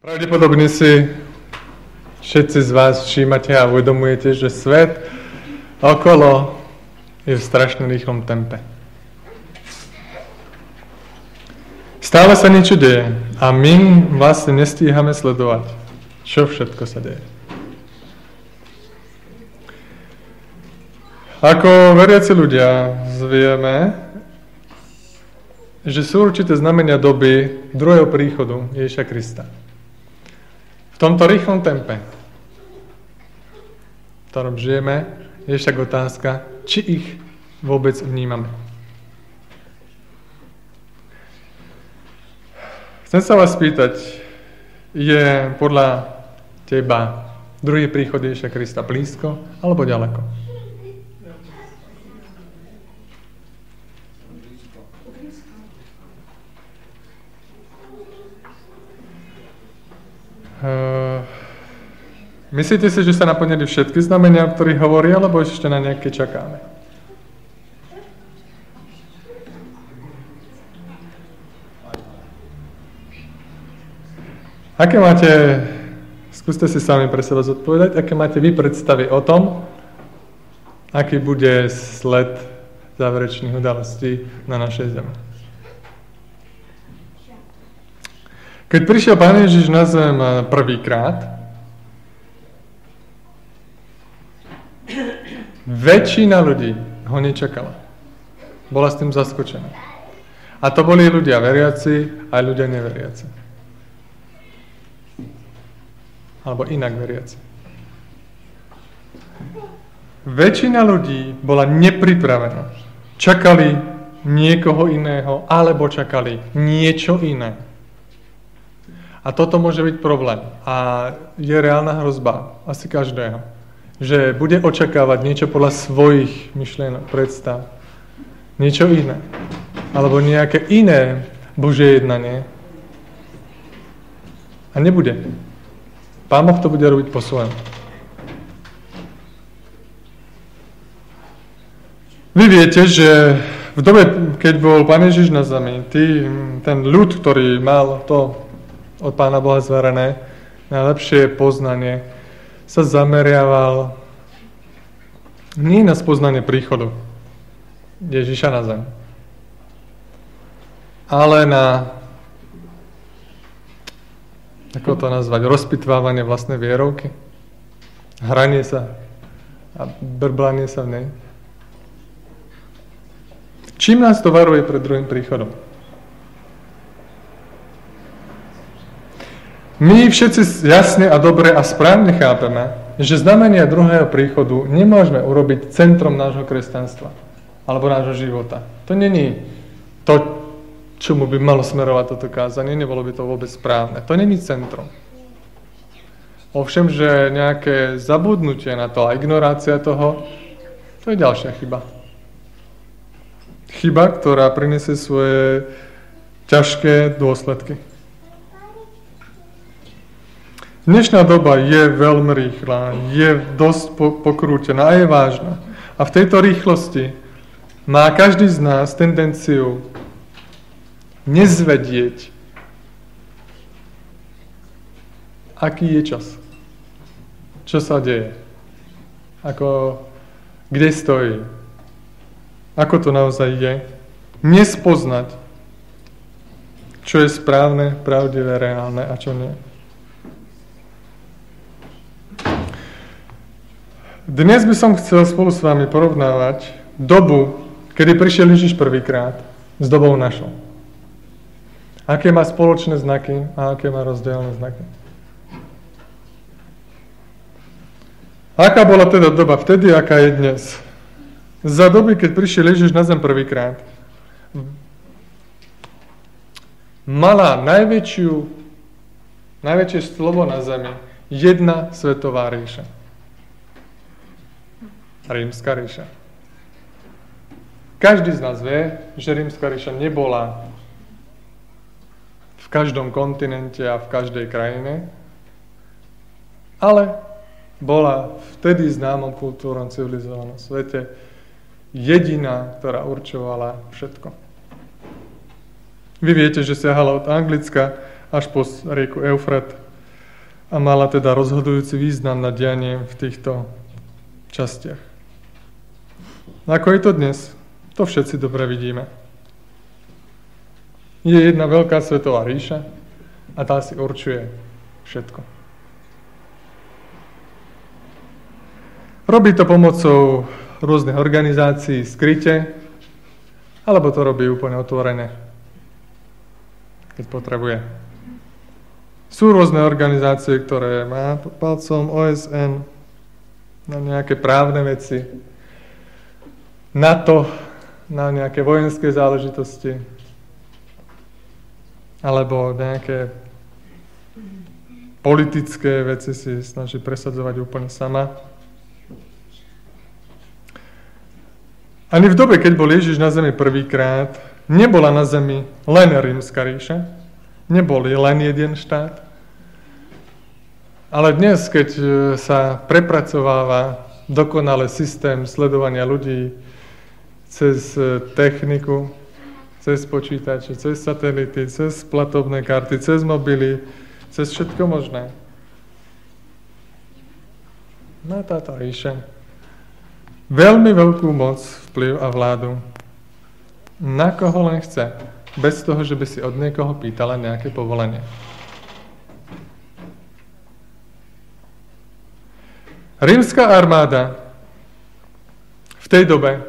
Pravdepodobne si všetci z vás všímate a uvedomujete, že svet okolo je v strašne rýchlom tempe. Stále sa niečo deje a my vlastne nestíhame sledovať, čo všetko sa deje. Ako veriaci ľudia zvieme, že sú určité znamenia doby druhého príchodu Ježiša Krista. Tomto rýchlom tempe, v ktorom žijeme, je však otázka, či ich vôbec vnímame. Chcem sa vás spýtať, je podľa teba druhý príchod Ježiša Krista blízko alebo ďaleko? Myslíte si, že sa naplnili všetky znamenia, o ktorých hovorí, alebo ešte na nejaké čakáme? Aké máte, skúste si sami pre seba zodpovedať, aké máte vy predstavy o tom, aký bude sled záverečných udalostí na našej zemi? Keď prišiel Pán Ježiš na zem eh, prvýkrát, väčšina ľudí ho nečakala. Bola s tým zaskočená. A to boli ľudia veriaci aj ľudia neveriaci. Alebo inak veriaci. Väčšina ľudí bola nepripravená. Čakali niekoho iného, alebo čakali niečo iné. A toto môže byť problém. A je reálna hrozba asi každého, že bude očakávať niečo podľa svojich myšlienok, predstav. Niečo iné. Alebo nejaké iné Božie jednanie. A nebude. Pán Boh to bude robiť po svojom. Vy viete, že v dobe, keď bol Pán Ježiš na zemi, ten ľud, ktorý mal to od Pána Boha zverené, najlepšie poznanie, sa zameriaval nie na spoznanie príchodu Ježiša na zem, ale na, ako to nazvať, rozpitvávanie vlastnej vierovky, hranie sa a brblanie sa v nej. Čím nás to varuje pred druhým príchodom? My všetci jasne a dobre a správne chápeme, že znamenia druhého príchodu nemôžeme urobiť centrom nášho kresťanstva alebo nášho života. To není to, čomu by malo smerovať toto kázanie, nebolo by to vôbec správne. To není centrom. Ovšem, že nejaké zabudnutie na to a ignorácia toho, to je ďalšia chyba. Chyba, ktorá prinesie svoje ťažké dôsledky. Dnešná doba je veľmi rýchla, je dosť pokrútená a je vážna. A v tejto rýchlosti má každý z nás tendenciu nezvedieť, aký je čas. Čo sa deje. Ako, kde stojí. Ako to naozaj je. Nespoznať, čo je správne, pravdivé, reálne a čo nie. Dnes by som chcel spolu s vami porovnávať dobu, kedy prišiel Ježiš prvýkrát s dobou našou. Aké má spoločné znaky a aké má rozdielne znaky. Aká bola teda doba vtedy, aká je dnes? Za doby, keď prišiel Ježiš na zem prvýkrát, mala najväčšiu, najväčšie slovo na zemi jedna svetová ríša rímska ríša. Každý z nás vie, že rímska ríša nebola v každom kontinente a v každej krajine, ale bola vtedy známom kultúrom civilizovanom svete jediná, ktorá určovala všetko. Vy viete, že siahala od Anglicka až po rieku Eufrat, a mala teda rozhodujúci význam na dianie v týchto častiach. Ako je to dnes? To všetci dobre vidíme. Je jedna veľká svetová ríša a tá si určuje všetko. Robí to pomocou rôznych organizácií skryte, alebo to robí úplne otvorene, keď potrebuje. Sú rôzne organizácie, ktoré má palcom OSN na nejaké právne veci, NATO na nejaké vojenské záležitosti, alebo nejaké politické veci si snaží presadzovať úplne sama. Ani v dobe, keď bol Ježiš na zemi prvýkrát, nebola na zemi len rímska ríša, neboli len jeden štát, ale dnes, keď sa prepracováva dokonale systém sledovania ľudí cez e, techniku, cez počítače, cez satelity, cez platobné karty, cez mobily, cez všetko možné. Má táto ríša veľmi veľkú moc, vplyv a vládu na koho len chce, bez toho, že by si od niekoho pýtala nejaké povolenie. Rímska armáda v tej dobe,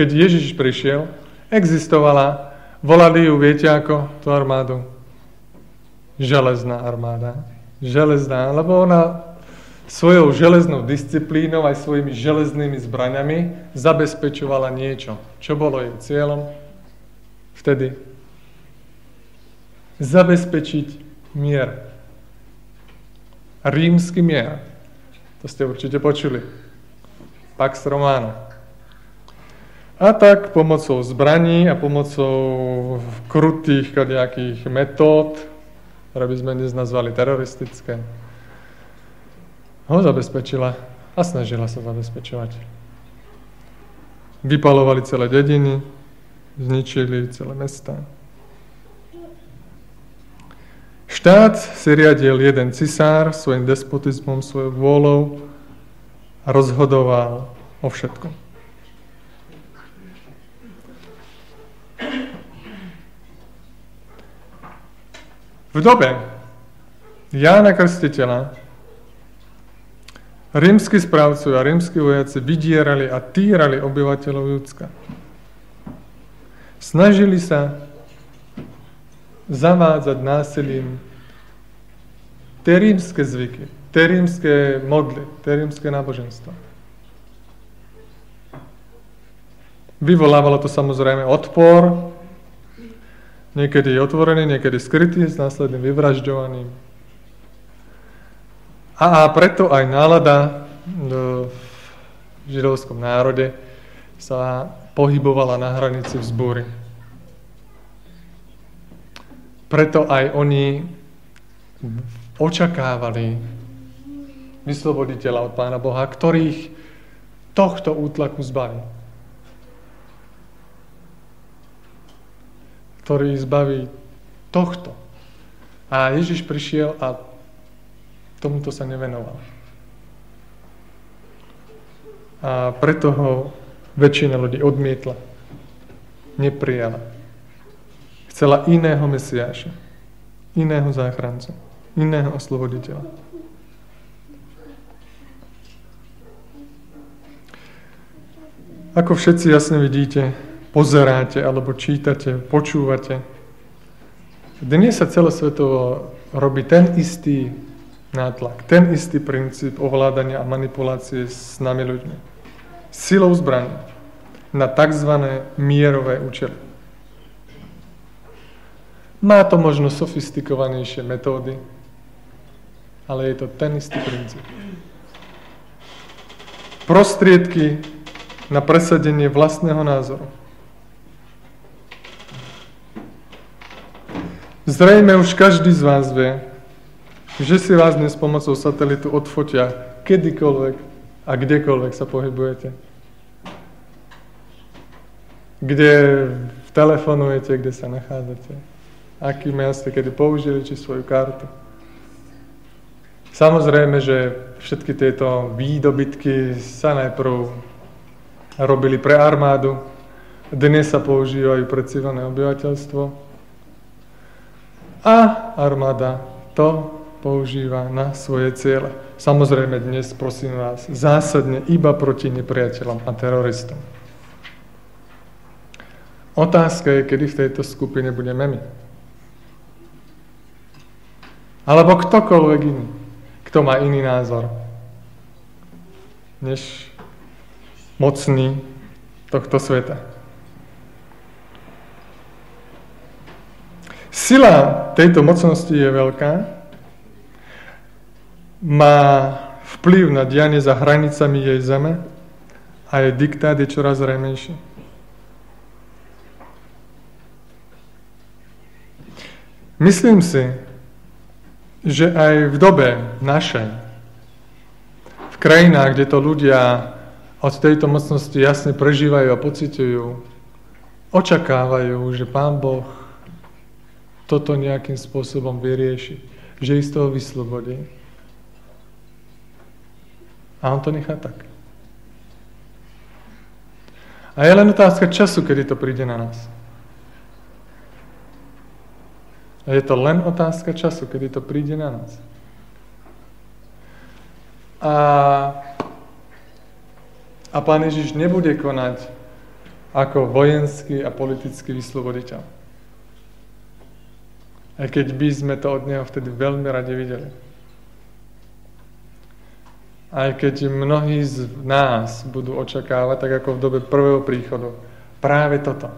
keď Ježiš prišiel, existovala, volali ju, viete ako, tú armádu? Železná armáda. Železná, lebo ona svojou železnou disciplínou aj svojimi železnými zbraňami zabezpečovala niečo. Čo bolo jej cieľom vtedy? Zabezpečiť mier. Rímsky mier. To ste určite počuli. Pax Romana. A tak pomocou zbraní a pomocou krutých nejakých metód, ktoré by sme dnes nazvali teroristické, ho zabezpečila a snažila sa zabezpečovať. Vypalovali celé dediny, zničili celé mesta. Štát si riadil jeden cisár svojim despotizmom, svojou vôľou a rozhodoval o všetkom. V dobe Jána Krstiteľa Rímsky správcovia, rímsky vojaci vydierali a týrali obyvateľov Judska. Snažili sa zavádzať násilím tie rímske zvyky, tie rímske modly, tie rímske náboženstva. Vyvolávalo to samozrejme odpor, niekedy otvorený, niekedy skrytý, s následným vyvražďovaním. A, a preto aj nálada v židovskom národe sa pohybovala na hranici vzbúry. Preto aj oni očakávali vysloboditeľa od Pána Boha, ktorých tohto útlaku zbaví. Ktorý zbaví tohto. A Ježiš prišiel a Tomuto sa nevenoval. A preto ho väčšina ľudí odmietla. Neprijala. Chcela iného Mesiáša, iného záchranca, iného osloboditeľa. Ako všetci jasne vidíte, pozeráte alebo čítate, počúvate, dnes sa celosvetovo robí ten istý nátlak. Ten istý princíp ovládania a manipulácie s nami ľuďmi. Silou zbraní na tzv. mierové účely. Má to možno sofistikovanejšie metódy, ale je to ten istý princíp. Prostriedky na presadenie vlastného názoru. Zrejme už každý z vás vie, že si vás dnes pomocou satelitu odfotia kedykoľvek a kdekoľvek sa pohybujete. Kde telefonujete, kde sa nachádzate. Aký ste kedy použili, či svoju kartu. Samozrejme, že všetky tieto výdobytky sa najprv robili pre armádu, dnes sa používajú pre civilné obyvateľstvo a armáda to používa na svoje ciele. Samozrejme dnes, prosím vás, zásadne iba proti nepriateľom a teroristom. Otázka je, kedy v tejto skupine budeme my. Alebo ktokoľvek iný, kto má iný názor než mocný tohto sveta. Sila tejto mocnosti je veľká, má vplyv na dianie za hranicami jej zeme a jej diktát je čoraz zrejmejší. Myslím si, že aj v dobe našej, v krajinách, kde to ľudia od tejto mocnosti jasne prežívajú a pocitujú, očakávajú, že Pán Boh toto nejakým spôsobom vyrieši, že ich z toho vyslobodí. A on to nechá tak. A je len otázka času, kedy to príde na nás. A je to len otázka času, kedy to príde na nás. A, a Pán Ježiš nebude konať ako vojenský a politický vysloboditeľ. Aj keď by sme to od Neho vtedy veľmi radi videli. Aj keď mnohí z nás budú očakávať, tak ako v dobe prvého príchodu, práve toto.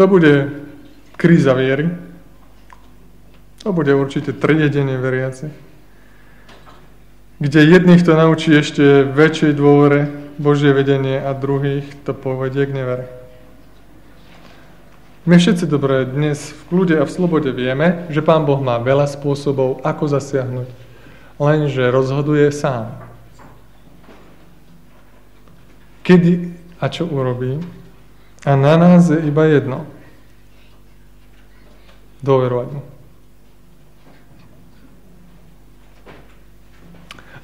To bude kríza viery. To bude určite triedenie veriaci. Kde jedných to naučí ešte väčšej dôvere Božie vedenie a druhých to povedie k nevere. My všetci dobre dnes v kľude a v slobode vieme, že Pán Boh má veľa spôsobov, ako zasiahnuť, lenže rozhoduje sám. Kedy a čo urobí? A na nás je iba jedno. Dôverovať mu.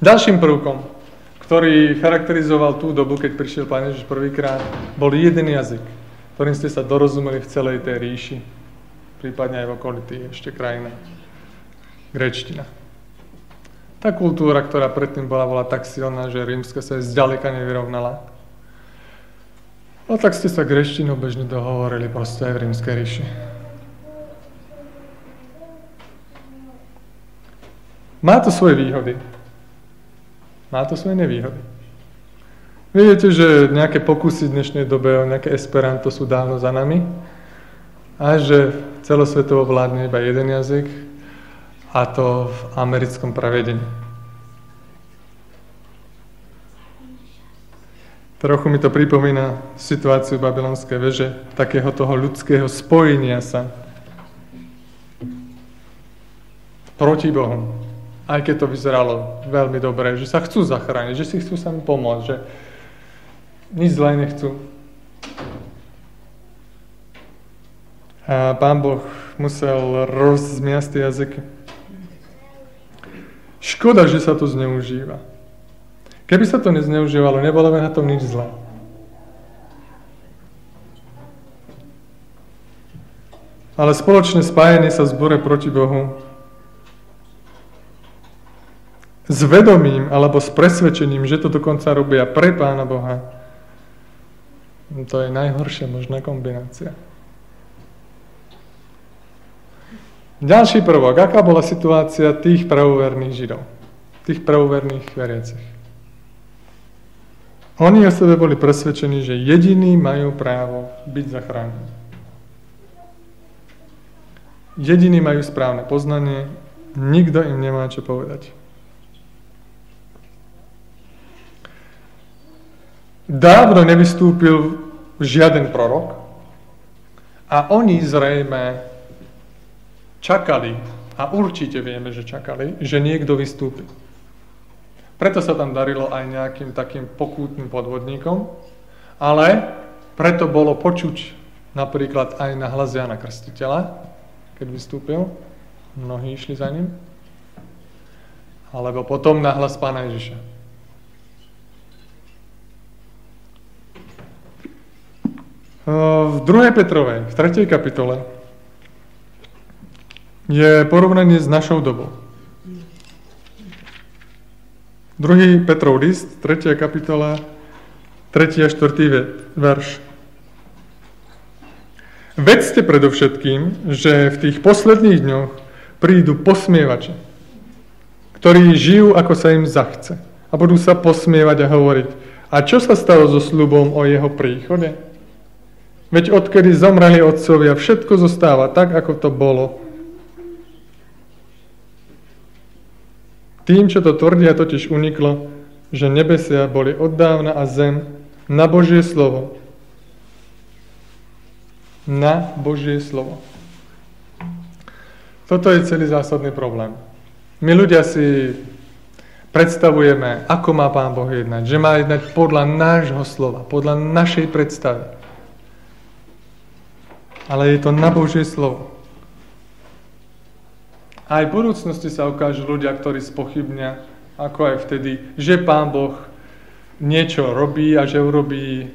Ďalším prvkom, ktorý charakterizoval tú dobu, keď prišiel Pán Ježiš prvýkrát, bol jeden jazyk ktorým ste sa dorozumeli v celej tej ríši, prípadne aj v okolitých ešte krajina. Grečtina. Tá kultúra, ktorá predtým bola, bola tak silná, že rímska sa zďaleka nevyrovnala. No tak ste sa greštinou bežne dohovorili proste aj v rímskej ríši. Má to svoje výhody. Má to svoje nevýhody. Viete, že nejaké pokusy v dnešnej dobe o nejaké Esperanto sú dávno za nami a že celosvetovo vládne iba jeden jazyk a to v americkom pravedení. Trochu mi to pripomína situáciu babylonskej veže, takého toho ľudského spojenia sa proti Bohu. Aj keď to vyzeralo veľmi dobre, že sa chcú zachrániť, že si chcú sami pomôcť, že nič zlé nechcú. A pán Boh musel rozmiasť tie jazyky. Škoda, že sa to zneužíva. Keby sa to nezneužívalo, nebolo by na tom nič zlé. Ale spoločné spájanie sa zbore proti Bohu s vedomím alebo s presvedčením, že to dokonca robia pre Pána Boha, to je najhoršia možná kombinácia. Ďalší prvok. Aká bola situácia tých pravoverných židov? Tých pravoverných veriacich? Oni o sebe boli presvedčení, že jediní majú právo byť zachránení. Jediní majú správne poznanie, nikto im nemá čo povedať. Dávno nevystúpil žiaden prorok a oni zrejme čakali, a určite vieme, že čakali, že niekto vystúpi. Preto sa tam darilo aj nejakým takým pokútnym podvodníkom, ale preto bolo počuť napríklad aj na hlas Jana Krstiteľa, keď vystúpil, Mnohí išli za ním. Alebo potom nahlas Pána Ježiša. V 2. Petrovej, v 3. kapitole, je porovnanie s našou dobou. 2. Petrov list, 3. kapitola, 3. a 4. verš. Vedzte predovšetkým, že v tých posledných dňoch prídu posmievači, ktorí žijú, ako sa im zachce. A budú sa posmievať a hovoriť, a čo sa stalo so slubom o jeho príchode? Veď odkedy zomreli otcovia, všetko zostáva tak, ako to bolo Tým, čo to tvrdia, totiž uniklo, že nebesia boli oddávna a zem na Božie slovo. Na Božie slovo. Toto je celý zásadný problém. My ľudia si predstavujeme, ako má Pán Boh jednať. Že má jednať podľa nášho slova, podľa našej predstavy. Ale je to na Božie slovo. Aj v budúcnosti sa ukážu ľudia, ktorí spochybnia, ako aj vtedy, že Pán Boh niečo robí a že urobí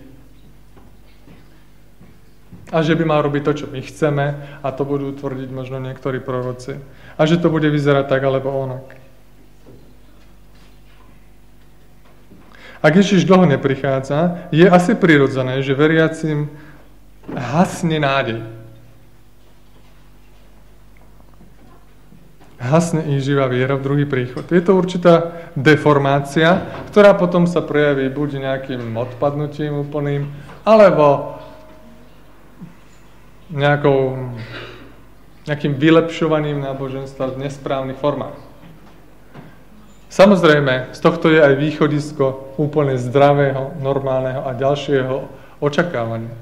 a že by mal robiť to, čo my chceme a to budú tvrdiť možno niektorí proroci. A že to bude vyzerať tak alebo onak. Ak Ježiš dlho neprichádza, je asi prirodzené, že veriacim hasne nádej. hasne ich živá viera v druhý príchod. Je to určitá deformácia, ktorá potom sa prejaví buď nejakým odpadnutím úplným, alebo nejakou, nejakým vylepšovaním náboženstva v nesprávnych formách. Samozrejme, z tohto je aj východisko úplne zdravého, normálneho a ďalšieho očakávania.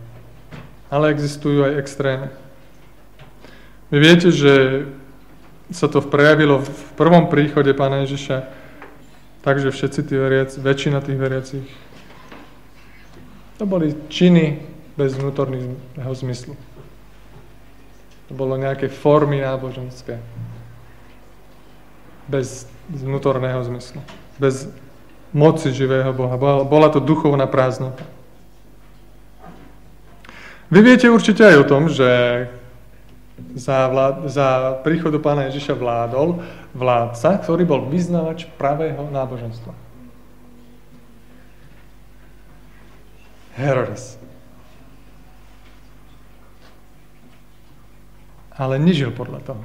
Ale existujú aj extrémy. Vy viete, že sa to prejavilo v prvom príchode Pána Ježiša, takže všetci tí veriaci, väčšina tých veriacich, to boli činy bez vnútorného zmyslu. To bolo nejaké formy náboženské. Bez vnútorného zmyslu. Bez moci živého Boha. Bola to duchovná prázdnota. Vy viete určite aj o tom, že za, vlád, za príchodu pána Ježiša vládol vládca, ktorý bol vyznavač pravého náboženstva. Herodes. Ale nežil podľa toho.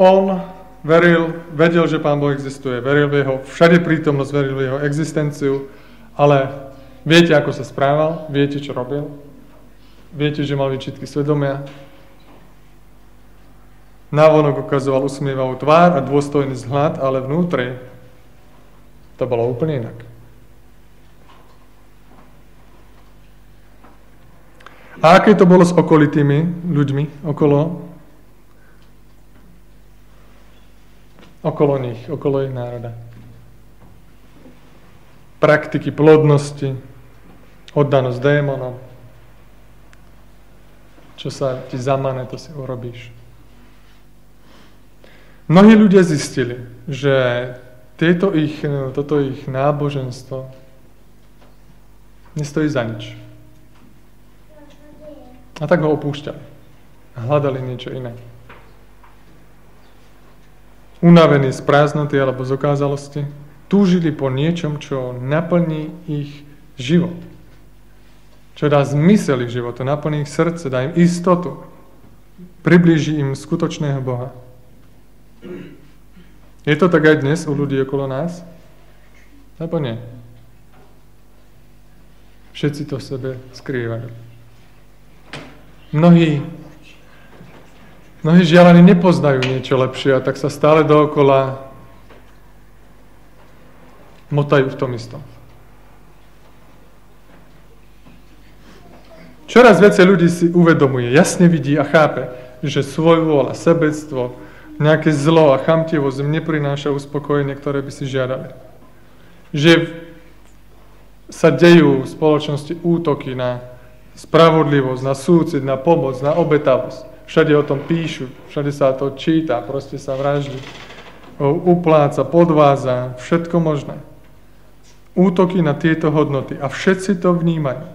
On veril, vedel, že Pán Boh existuje, veril v jeho všade prítomnosť, veril v jeho existenciu, ale Viete, ako sa správal, viete, čo robil, viete, že mal výčitky svedomia. Návonok ukazoval usmievavú tvár a dôstojný vzhľad, ale vnútri to bolo úplne inak. A aké to bolo s okolitými ľuďmi okolo, okolo nich, okolo ich národa? Praktiky plodnosti, oddanosť démonom. Čo sa ti zamane, to si urobíš. Mnohí ľudia zistili, že tieto ich, toto ich náboženstvo nestojí za nič. A tak ho opúšťali. Hľadali niečo iné. Unavení z prázdnoty alebo z okázalosti, túžili po niečom, čo naplní ich život čo dá zmysel ich životu, naplní ich srdce, dá im istotu, priblíži im skutočného Boha. Je to tak aj dnes u ľudí okolo nás? Alebo nie? Všetci to v sebe skrývajú. Mnohí, mnohí žiaľ nepoznajú niečo lepšie a tak sa stále dookola motajú v tom istom. Čoraz viacej ľudí si uvedomuje, jasne vidí a chápe, že svoj vôľa, sebectvo, nejaké zlo a chamtivosť im neprináša uspokojenie, ktoré by si žiadali. Že sa dejú v spoločnosti útoky na spravodlivosť, na súcit, na pomoc, na obetavosť. Všade o tom píšu, všade sa to číta, proste sa vraždí, upláca, podváza, všetko možné. Útoky na tieto hodnoty a všetci to vnímajú.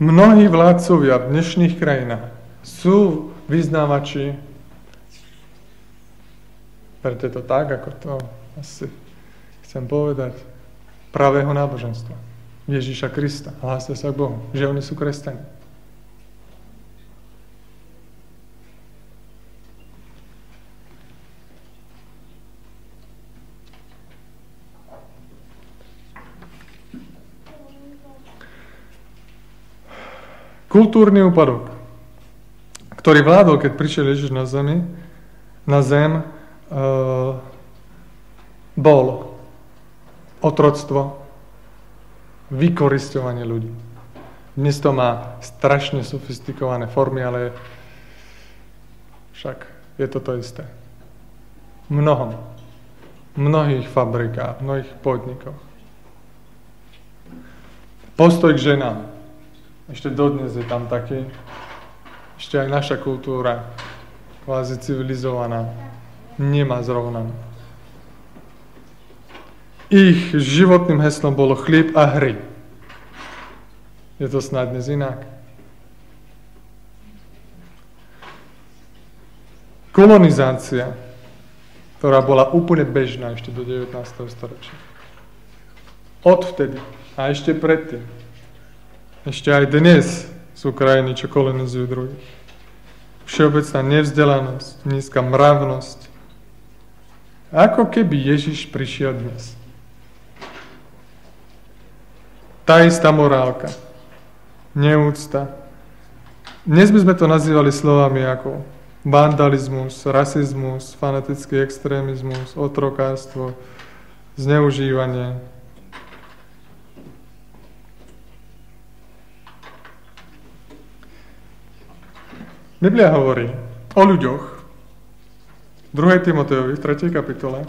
Mnohí vládcovia v dnešných krajinách sú vyznávači, preto je to tak, ako to asi chcem povedať, pravého náboženstva. Ježíša Krista. Hlásia sa k Bohu, že oni sú kresťania. Kultúrny úpadok, ktorý vládol, keď prišiel Ježiš na zemi, na zem, uh, bol otroctvo, vykoristovanie ľudí. Dnes to má strašne sofistikované formy, ale však je to to isté. Mnohom. Mnohých fabrikách, mnohých podnikoch. Postoj k ženám. Ešte dodnes je tam taký. Ešte aj naša kultúra, kvázi civilizovaná, nemá zrovnané. Ich životným heslom bolo chlieb a hry. Je to snad dnes inak. Kolonizácia, ktorá bola úplne bežná ešte do 19. storočia. Odvtedy a ešte predtým. Ešte aj dnes sú krajiny, čo kolonizujú druhých. Všeobecná nevzdelanosť, nízka mravnosť. Ako keby Ježiš prišiel dnes. Tá istá morálka. Neúcta. Dnes by sme to nazývali slovami ako vandalizmus, rasizmus, fanatický extrémizmus, otrokárstvo, zneužívanie. Biblia hovorí o ľuďoch v 2. Timotejovi v 3. kapitole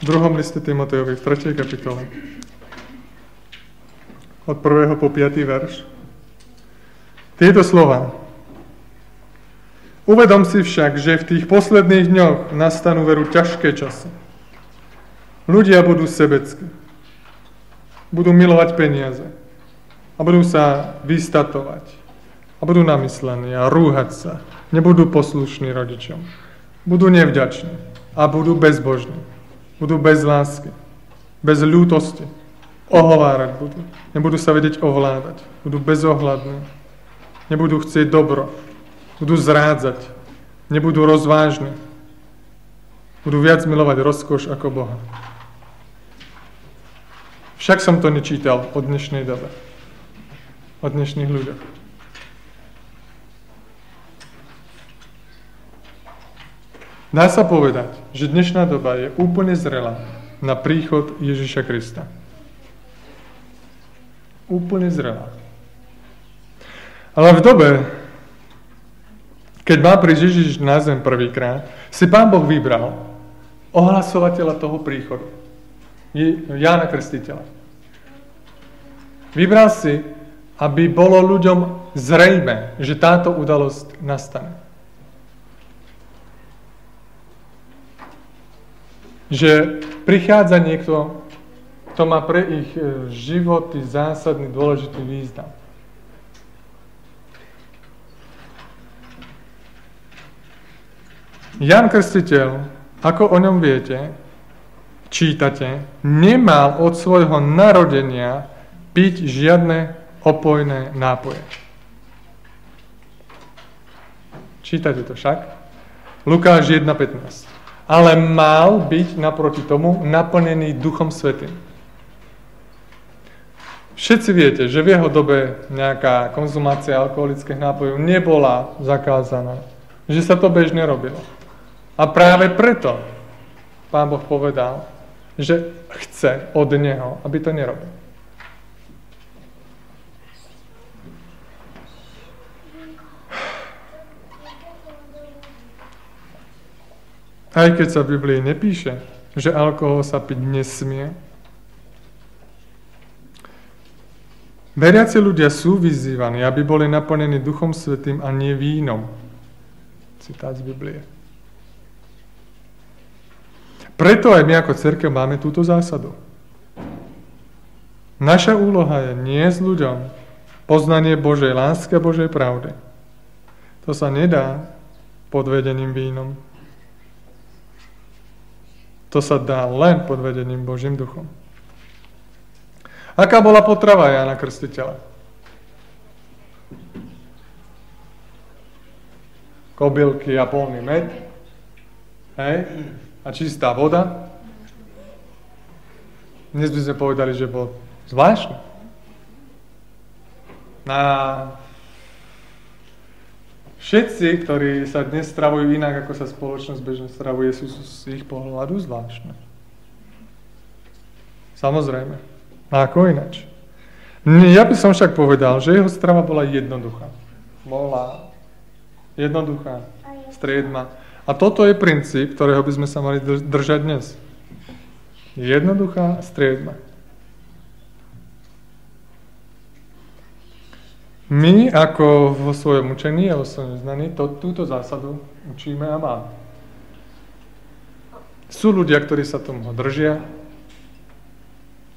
v druhom liste Timotejovi v 3. kapitole od 1. po 5. verš. Tieto slova. Uvedom si však, že v tých posledných dňoch nastanú veru ťažké časy. Ľudia budú sebeckí. Budú milovať peniaze. A budú sa vystatovať. A budú namyslení a rúhať sa. Nebudú poslušní rodičom. Budú nevďační. A budú bezbožní budú bez lásky, bez ľútosti. Ohovárať budú. Nebudú sa vedieť ovládať. Budú bezohľadní. Nebudú chcieť dobro. Budú zrádzať. Nebudú rozvážni. Budú viac milovať rozkoš ako Boha. Však som to nečítal o dnešnej dobe. O dnešných ľuďoch. Dá sa povedať, že dnešná doba je úplne zrelá na príchod Ježiša Krista. Úplne zrelá. Ale v dobe, keď má prísť Ježiš na zem prvýkrát, si Pán Boh vybral ohlasovateľa toho príchodu. Jána Krstiteľa. Vybral si, aby bolo ľuďom zrejme, že táto udalosť nastane. že prichádza niekto, kto má pre ich e, životy zásadný, dôležitý význam. Jan Krstiteľ, ako o ňom viete, čítate, nemal od svojho narodenia piť žiadne opojné nápoje. Čítate to však? Lukáš 1.15 ale mal byť naproti tomu naplnený Duchom Svetým. Všetci viete, že v jeho dobe nejaká konzumácia alkoholických nápojov nebola zakázaná. Že sa to bežne robilo. A práve preto pán Boh povedal, že chce od neho, aby to nerobil. Aj keď sa v Biblii nepíše, že alkohol sa piť nesmie. Veriaci ľudia sú vyzývaní, aby boli naplnení Duchom Svetým a nie vínom. Citát z Biblie. Preto aj my ako církev máme túto zásadu. Naša úloha je nie s ľuďom poznanie Božej lásky a Božej pravdy. To sa nedá pod vedením vínom. To sa dá len pod vedením Božím duchom. Aká bola potrava Jana Krstiteľa? Kobylky a polný med. Hej? A čistá voda. Dnes by sme povedali, že bol zvláštny. A všetci, ktorí sa dnes stravujú inak, ako sa spoločnosť bežne stravuje, sú z ich pohľadu zvláštne. Samozrejme. A ako inač? Ja by som však povedal, že jeho strava bola jednoduchá. Bola jednoduchá, striedma. A toto je princíp, ktorého by sme sa mali držať dnes. Jednoduchá striedma. My ako vo svojom učení a vo svojom znaní to, túto zásadu učíme a máme. Sú ľudia, ktorí sa tomu držia,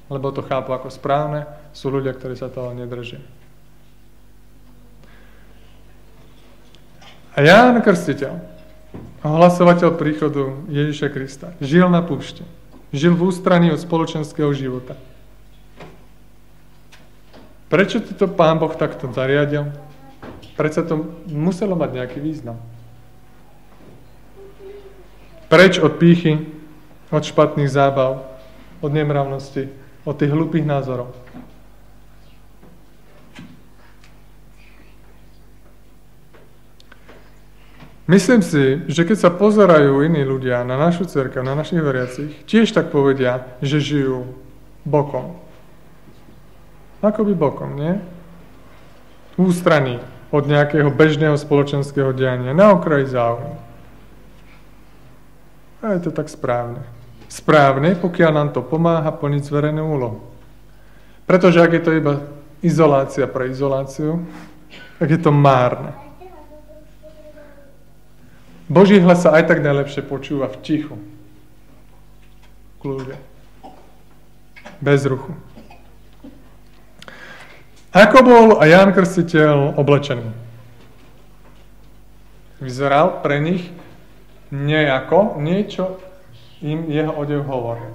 lebo to chápu ako správne, sú ľudia, ktorí sa toho nedržia. A Ján Krstiteľ, hlasovateľ príchodu Ježiša Krista, žil na púšte. Žil v ústraní od spoločenského života. Prečo to Pán Boh takto zariadil? Prečo to muselo mať nejaký význam? Preč od pýchy, od špatných zábav, od nemravnosti, od tých hlupých názorov. Myslím si, že keď sa pozerajú iní ľudia na našu cerkev, na našich veriacich, tiež tak povedia, že žijú bokom. Akoby bokom, nie? Ústraní od nejakého bežného spoločenského diania, na okraji záujmu. A je to tak správne. Správne, pokiaľ nám to pomáha plniť zverenú úlohu. Pretože ak je to iba izolácia pre izoláciu, tak je to márne. Boží hlas sa aj tak najlepšie počúva v tichu. Kľude. Bez ruchu. Ako bol a Ján Krstiteľ oblečený? Vyzeral pre nich nejako, niečo im jeho odev hovoril.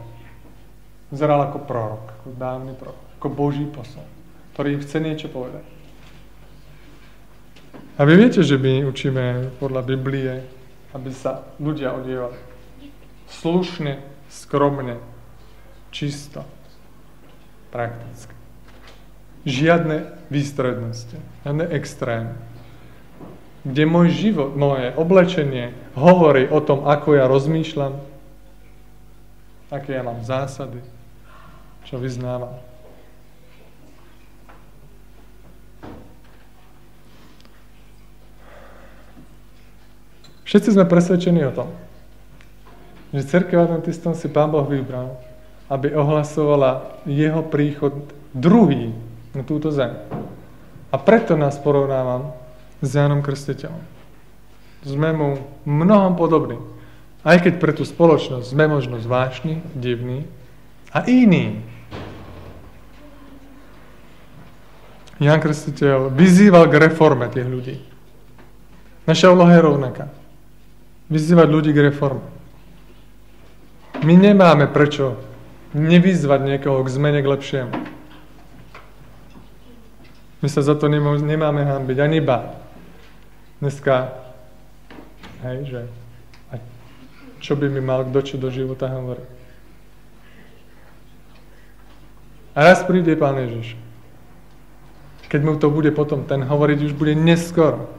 Vyzeral ako prorok, ako dávny prorok, ako Boží posol, ktorý im chce niečo povedať. A vy viete, že my učíme podľa Biblie, aby sa ľudia odievali slušne, skromne, čisto, prakticky. Žiadne výstrednosti, žiadne extrémy. Kde môj život, moje oblečenie hovorí o tom, ako ja rozmýšľam, aké ja mám zásady, čo vyznávam. Všetci sme presvedčení o tom, že Cerkev Adventistom si Pán Boh vybral, aby ohlasovala jeho príchod druhý na túto zem. A preto nás porovnávam s Jánom Krstiteľom. Sme mu mnohom podobní. Aj keď pre tú spoločnosť sme možno zvláštni, divní a iní. Jan Krstiteľ vyzýval k reforme tých ľudí. Naša úloha je rovnaká. Vyzývať ľudí k reforme. My nemáme prečo nevyzvať niekoho k zmene k lepšiemu. My sa za to nemáme hambiť, ani ba. Dneska, hej, že a čo by mi mal kto čo do života hovoriť. A raz príde Pán Ježiš. Keď mu to bude potom ten hovoriť, už bude neskoro.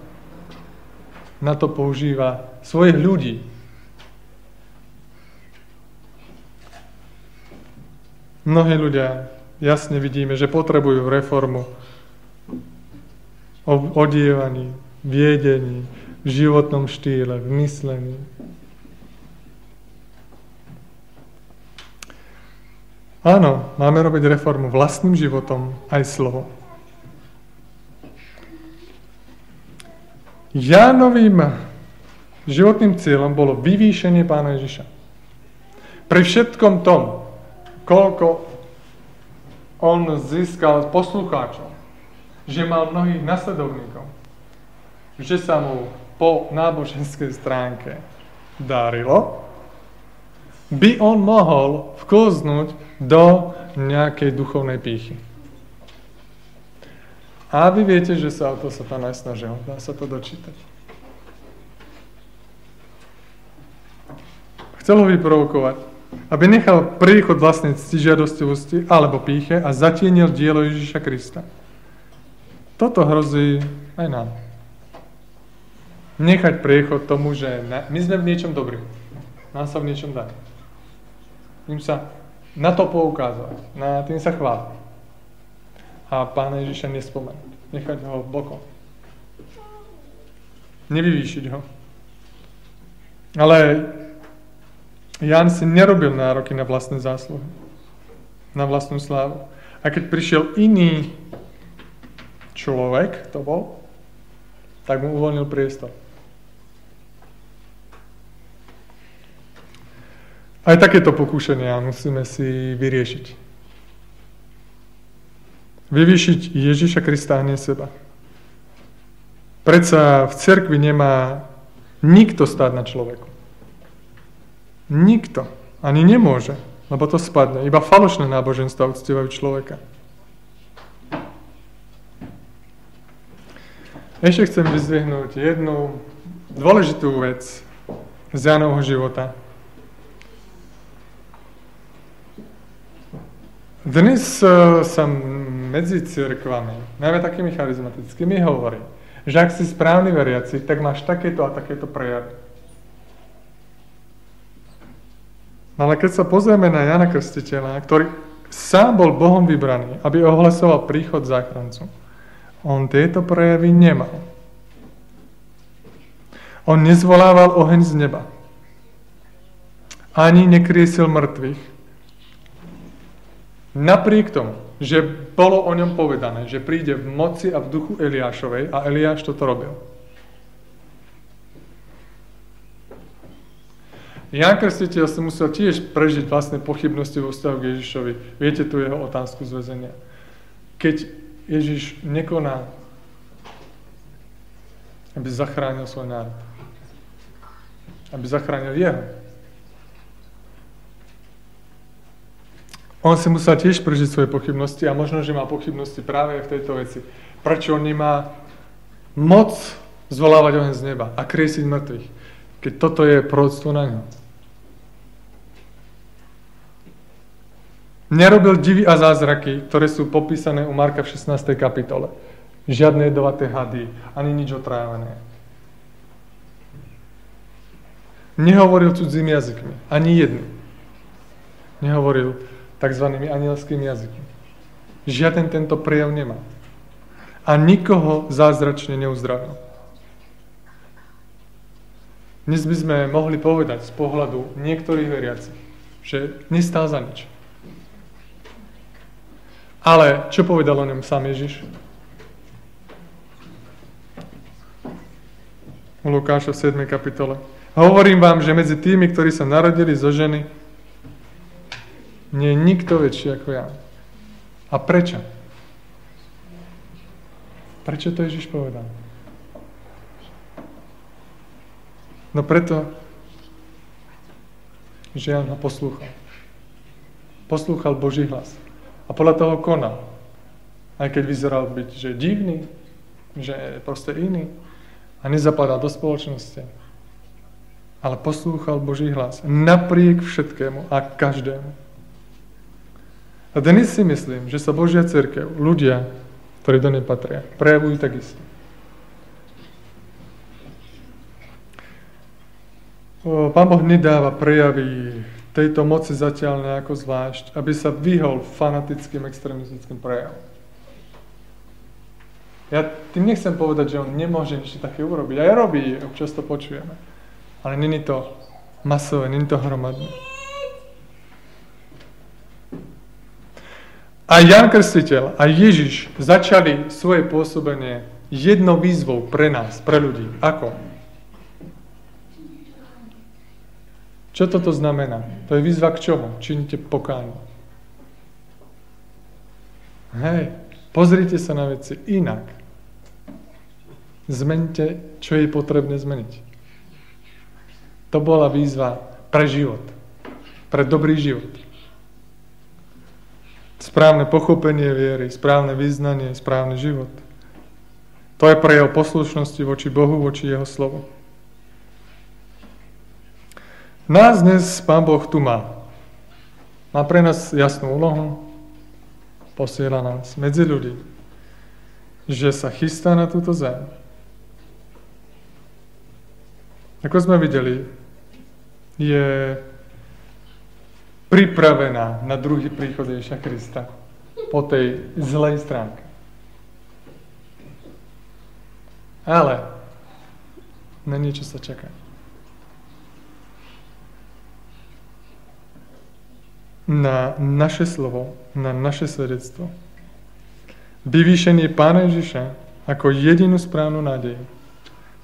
Na to používa svojich ľudí. Mnohí ľudia jasne vidíme, že potrebujú reformu odievaní, viedení, v životnom štýle, v myslení. Áno, máme robiť reformu vlastným životom aj slovom. Jánovým životným cieľom bolo vyvýšenie Pána Ježiša. Pri všetkom tom, koľko on získal poslucháčov, že mal mnohých nasledovníkov, že sa mu po náboženskej stránke darilo, by on mohol vklznúť do nejakej duchovnej pýchy. A vy viete, že sa o to sa pán aj snažil. Dá sa to dočítať. Chcel ho vyprovokovať, aby nechal príchod vlastnej ctižiadostivosti alebo píche a zatienil dielo Ježiša Krista. Toto hrozí aj nám. Nechať priechod tomu, že my sme v niečom dobrí. Nám sa v niečom dá tým sa na to poukázať, na tým sa chváliť. A Pána Ježiša nespomenúť, nechať ho bokom. Nevyvýšiť ho. Ale Jan si nerobil nároky na vlastné zásluhy, na vlastnú slávu. A keď prišiel iný človek, to bol, tak mu uvoľnil priestor. Aj takéto pokúšania musíme si vyriešiť. Vyvýšiť Ježiša Krista a nie seba. Predsa v cerkvi nemá nikto stáť na človeku. Nikto. Ani nemôže, lebo to spadne. Iba falošné náboženstva uctievajú človeka. Ešte chcem vyzvihnúť jednu dôležitú vec z Janovho života. Dnes uh, sa medzi cirkvami, najmä takými charizmatickými, hovorí, že ak si správny veriaci, tak máš takéto a takéto prejavy. No ale keď sa pozrieme na Jana Krstiteľa, ktorý sám bol Bohom vybraný, aby ohlasoval príchod záchrancu, on tieto prejavy nemal. On nezvolával oheň z neba. Ani nekriesil mŕtvych. Napriek tomu, že bolo o ňom povedané, že príde v moci a v duchu Eliášovej a Eliáš toto robil. Jan Krstiteľ si musel tiež prežiť vlastné pochybnosti vo vzťahu k Ježišovi. Viete tu jeho otázku z väzenia. Keď Ježiš nekoná, aby zachránil svoj národ. Aby zachránil jeho. On si musel tiež prežiť svoje pochybnosti a možno, že má pochybnosti práve v tejto veci. Prečo on nemá moc zvolávať oheň z neba a kriesiť mŕtvych, keď toto je prorodstvo na ňo. Nerobil divy a zázraky, ktoré sú popísané u Marka v 16. kapitole. Žiadne jedovaté hady, ani nič otrávené. Nehovoril cudzím jazykmi, ani jedným. Nehovoril tzv. anielskými jazykmi. Žiaden tento prejav nemá. A nikoho zázračne neuzdravil. Dnes by sme mohli povedať z pohľadu niektorých veriacich, že nestál za nič. Ale čo povedal o ňom sám Ježiš? U Lukáša v 7. kapitole. Hovorím vám, že medzi tými, ktorí sa narodili zo ženy, nie je nikto väčší ako ja. A prečo? Prečo to Ježiš povedal? No preto, že Jan ho poslúchal. Poslúchal Boží hlas. A podľa toho konal. Aj keď vyzeral byť, že divný, že je proste iný a nezapadal do spoločnosti. Ale poslúchal Boží hlas napriek všetkému a každému. A dnes si myslím, že sa Božia církev, ľudia, ktorí do nej patria, prejavujú takisto. Pán Boh nedáva prejavy tejto moci zatiaľ nejako zvlášť, aby sa vyhol fanatickým extremistickým prejavom. Ja tým nechcem povedať, že on nemôže niečo také urobiť. Aj robí, občas to počujeme. Ale není to masové, není to hromadné. A Jan Krstiteľ a Ježiš začali svoje pôsobenie jednou výzvou pre nás, pre ľudí. Ako? Čo toto znamená? To je výzva k čomu? Činite pokánie. Hej, pozrite sa na veci inak. Zmente, čo je potrebné zmeniť. To bola výzva pre život. Pre dobrý život. Správne pochopenie viery, správne vyznanie, správny život. To je pre jeho poslušnosti voči Bohu, voči jeho slovu. Nás dnes Pán Boh tu má. Má pre nás jasnú úlohu, posiela nás medzi ľudí, že sa chystá na túto zem. Ako sme videli, je pripravená na druhý príchod Ježa Krista po tej zlej stránke. Ale na niečo sa čaká. Na naše slovo, na naše svedectvo. Vyvýšenie Pána Ježiša ako jedinú správnu nádej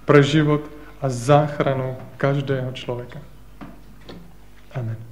pre život a záchranu každého človeka. Amen.